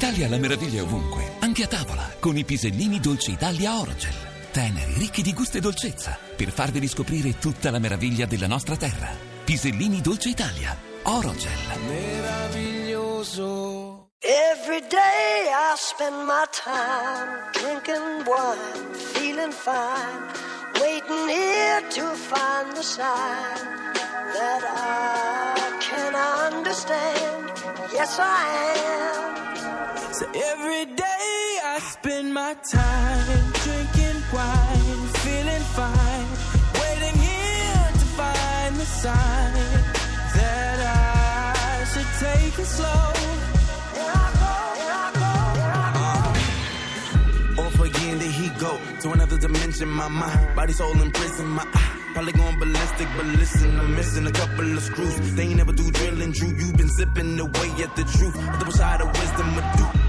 L'Italia è la meraviglia ovunque, anche a tavola, con i pisellini Dolce Italia Orogel. Teneri, ricchi di gusto e dolcezza, per farvi riscoprire tutta la meraviglia della nostra terra. Pisellini Dolce Italia Orogel. meraviglioso. Every day I spend my time drinking wine, feeling fine, waiting here to find the sign that I can understand. Yes, I am. So every day I spend my time drinking wine, feeling fine, waiting here to find the sign that I should take it slow. Off uh, again, there he go to another dimension. My mind, body, soul in prison. My eye, probably going ballistic, but listen, I'm missing a couple of screws. They ain't never do drilling, Drew. You've been sipping away at the truth. The double side of wisdom, a do,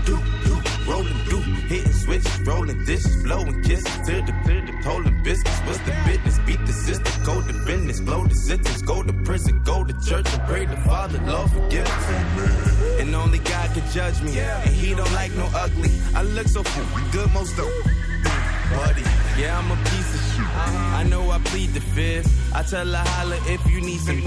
rolling dish, blowing kiss to the, to the, holding biscuits. What's the business? Beat the system, go to business, blow the sentence, go to prison, go to church and pray the Father, Lord forgive us. And only God can judge me, and He don't like no ugly. I look so cool, good, most of buddy. Yeah, I'm a piece of shit. I know I plead the fifth. I tell her holla if you need some.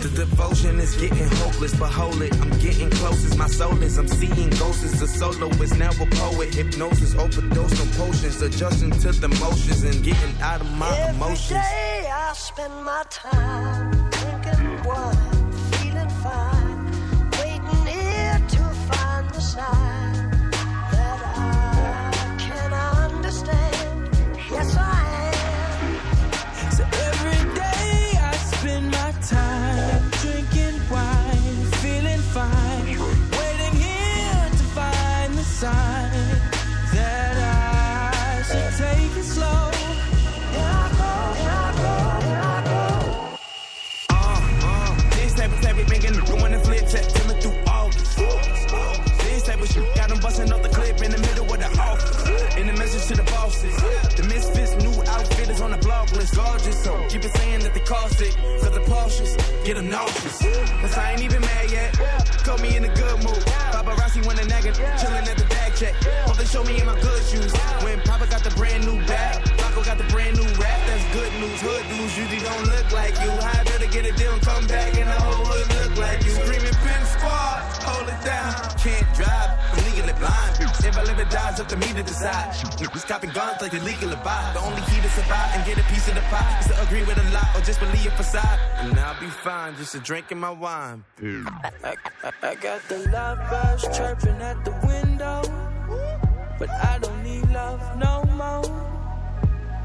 The devotion is getting hopeless, but hold it. I'm getting closest. My soul is. I'm seeing ghosts. It's a soloist, now a poet. Hypnosis, overdose on potions, adjusting to the motions and getting out of my Every emotions. day I spend my time drinking wine, feeling fine, get them nauseous. Cause I ain't even mad yet. Caught me in a good mood. Paparazzi when the nagging, chilling at the bag check. Hope they show me in my good shoes. When Papa got the brand new bag, Rocco got the brand new rap. That's good news. Hood dudes usually don't look like you. I better get a deal and come back and the whole hood look like you. Screaming pin squad, hold it down. Can't drive. If I live or die, it's up to me to decide. Niggas copping guns like they legally buy. The only key to survive and get a piece of the pie is to agree with a lot or just believe a facade. And I'll be fine, just a drinking my wine. I, I, I got the love birds chirping at the window, but I don't need love no more.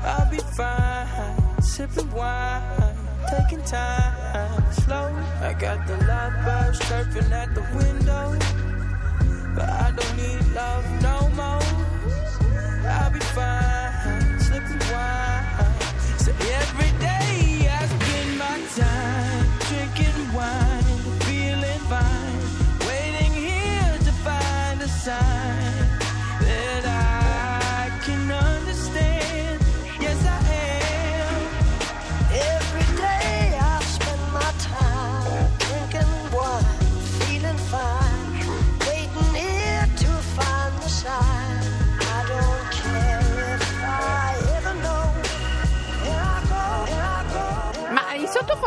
I'll be fine, sipping wine, taking time slow. I got the love birds chirping at the window, but I don't need love no more. I'll be fine,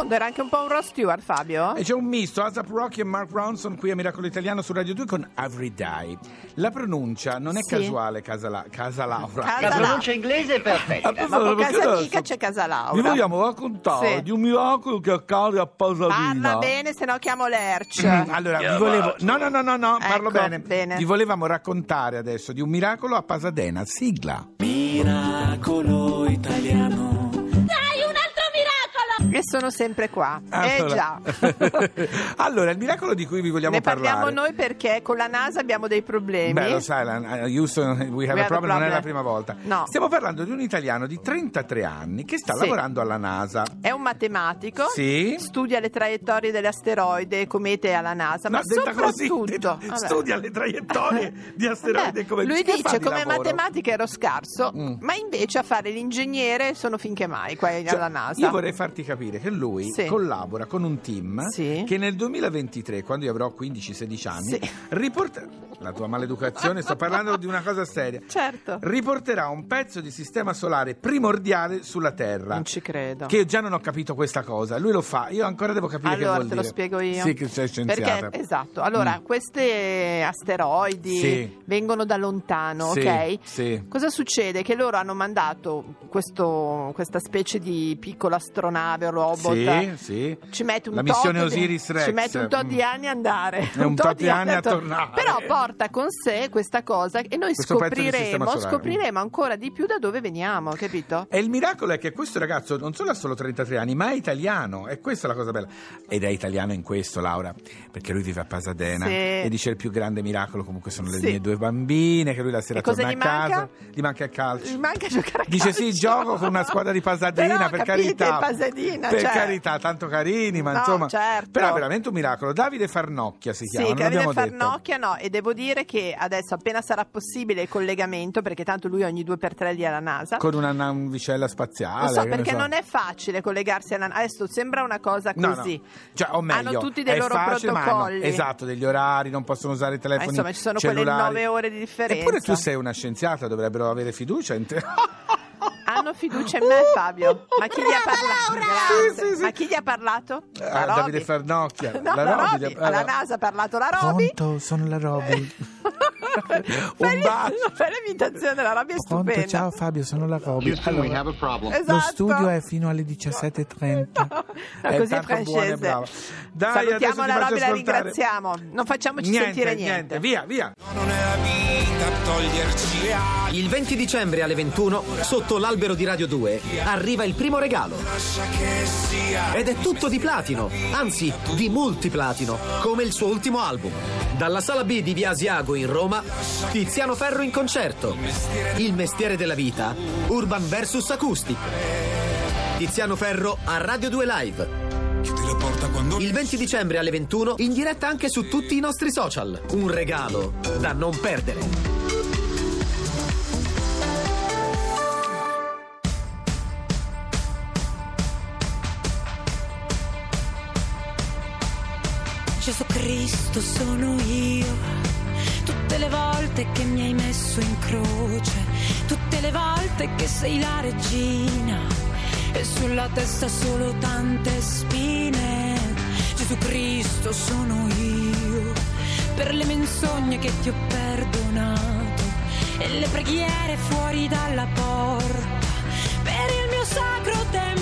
sottofondo era anche un po' un Ross Stewart, Fabio? E c'è un misto, Asap Rocky e Mark Ronson qui a Miracolo Italiano su Radio 2 con Every Day. La pronuncia non è Sì. casuale, casa, La- casa Laura. Casa La pronuncia inglese è perfetta. Ah, Dopo perché casa adesso amica c'è casa Laura. Vi vogliamo raccontare Sì. di un miracolo che accade a Pasadena. Parla bene, se no chiamo l'Erch. Allora, vi volevo... No, no, no, no, no, parlo Ecco, bene. bene. Vi volevamo raccontare adesso di un miracolo a Pasadena. Sigla. Miracolo italiano. E sono sempre qua. Eh Allora- già. allora, il miracolo di cui vi vogliamo Ne parliamo parlare... noi perché con la NASA abbiamo dei problemi. Beh, lo sai, la- Houston we have We a a problem, non è problem. la prima volta. No. Stiamo parlando di un italiano di 33 anni che sta Sì. lavorando alla NASA. È un matematico, Sì. studia le traiettorie degli asteroidi e comete alla NASA, ma No, così, soprattutto detta- vabbè. studia le traiettorie di asteroidi Vabbè, come lui dice di come lavoro? matematica ero scarso, Mm. ma invece a fare l'ingegnere sono finché mai qua Cioè, alla NASA. Io vorrei farti capire che lui Sì. collabora con un team Sì. che nel 2023, quando io avrò 15-16 anni, Sì. riporta- la tua maleducazione, sto parlando di una cosa seria. Certo. Riporterà un pezzo di sistema solare primordiale sulla Terra. Non ci credo. Che io già non ho capito questa cosa. Lui lo fa, io ancora devo capire che Allora vuol te lo dire. spiego io. Sì, che sei scienziata. Perché, esatto, allora Mm. questi asteroidi vengono da lontano, ok? sì. Cosa succede? Che loro hanno mandato questo- questa specie di piccola astronave robot. Sì, sì. Ci mette un La tot missione di- Osiris Rex. Ci mette un tot di anni a andare. E un tot di anni a tor- tornare. Però porta con sé questa cosa e noi di scopriremo, scopriremo ancora di più da dove veniamo, capito? E il miracolo è che questo ragazzo non solo ha solo 33 anni, ma è italiano. E questa è la cosa bella. Ed è italiano in questo, Laura, perché lui vive a Pasadena Sì. e dice il più grande miracolo comunque sono le Sì. mie due bambine, che lui la sera E torna a manca? casa. Gli manca il calcio. Gli manca giocare a Dice sì, calcio. gioco con una squadra di Pasadena, Però, per capite, carità. Pasadena, per cioè- carità, tanto carini, ma No, insomma. certo. Però è veramente un miracolo. Davide Farnocchia si chiama, Sì, Davide l'abbiamo detto. Farnocchia no, e devo dire che adesso appena sarà possibile il collegamento, perché tanto lui ogni due per tre lì alla NASA. Con una navicella spaziale. Lo so perché so. non è facile collegarsi alla NASA. Adesso sembra una cosa No, così. no. Cioè, o meglio, Hanno tutti dei loro facile, protocolli. esatto, degli orari, non possono usare i telefoni insomma, ci sono quelle cellulari. nove ore di differenza. Eppure tu sei una scienziata, dovrebbero avere fiducia in te. Hanno fiducia in me, Fabio. Ma chi gli ha parlato? Sì, sì, sì. Ma chi gli ha parlato? Ah, La Davide Roby. Farnocchia. No, La la Roby Roby. Alla allora- NASA ha parlato la Roby. Pronto, sono la Roby. Un bacio. fai l'imitazione della Roby è Pronto, stupenda. ciao Fabio, sono la Roby. Allora, Esatto. lo studio è fino alle 17.30. No, È così è francese. Dai, Salutiamo ti la Roby, la ringraziamo. Non facciamoci Niente, sentire niente, niente. via, via. Non è vita toglierci. Il 20 dicembre alle 21, sotto l'albero di Radio 2, arriva il primo regalo. Ed è tutto di platino, anzi di multiplatino, come il suo ultimo album. Dalla sala B di Via Asiago in Roma, Tiziano Ferro in concerto. Il mestiere della vita, Urban vs Acoustic. Tiziano Ferro a Radio 2 Live. Quando Il 20 dicembre alle 21, in diretta anche su tutti i nostri social. Un regalo da non perdere. Gesù Cristo sono io, tutte le volte che mi hai messo in croce, tutte le volte che sei la regina e sulla testa solo tante spine. Gesù Cristo sono io, per le menzogne che ti ho perdonato e le preghiere fuori dalla porta, per il mio sacro tempio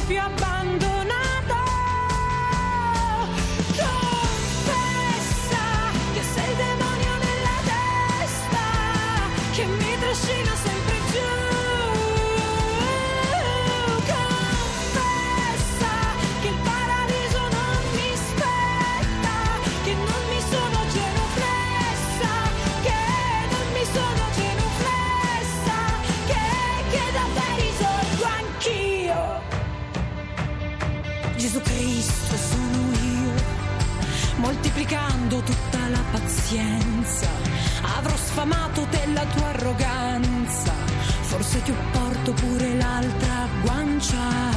pazienza, avrò sfamato della tua arroganza, forse ti porto pure l'altra guancia.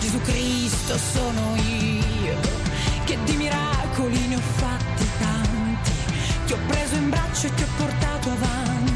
Gesù Cristo sono io, che di miracoli ne ho fatti tanti, ti ho preso in braccio e ti ho portato avanti,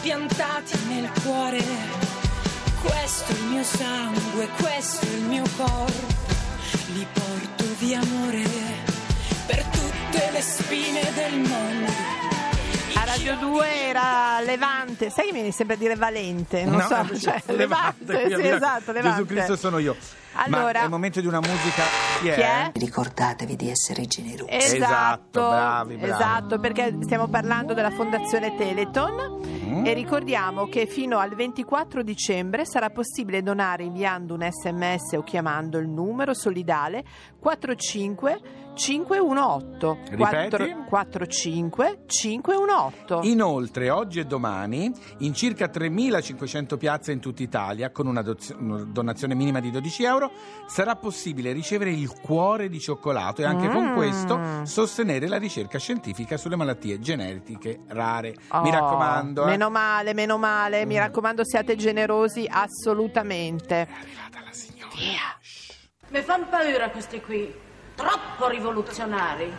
piantati nel cuore. Questo è il mio sangue, questo è il mio corpo, li porto via amore per tutte le spine del mondo. Radio 2 era Levante. Sai che mi viene sempre a dire Valente? Non No, so, cioè, Levante, Levante. Sì, esatto, Levante. Gesù Cristo sono io. Ma Allora- è il momento di una musica. Chi è? Chi è? Ricordatevi di essere generosi. Esatto, Esatto, bravi, bravi. esatto, perché stiamo parlando della Fondazione Teleton Mm. e ricordiamo che fino al 24 dicembre sarà possibile donare inviando un sms o chiamando il numero solidale 45 518 45 518 Inoltre, oggi e domani, in circa 3.500 piazze in tutta Italia, con una, dozio- una donazione minima di 12 euro, sarà possibile ricevere il cuore di cioccolato e anche con Mm. questo sostenere la ricerca scientifica sulle malattie genetiche rare. Mi Oh, raccomando, eh. Meno male, meno male, mi raccomando siate generosi assolutamente. È arrivata la signora. Via. Mi fanno paura questi qui, troppo rivoluzionari.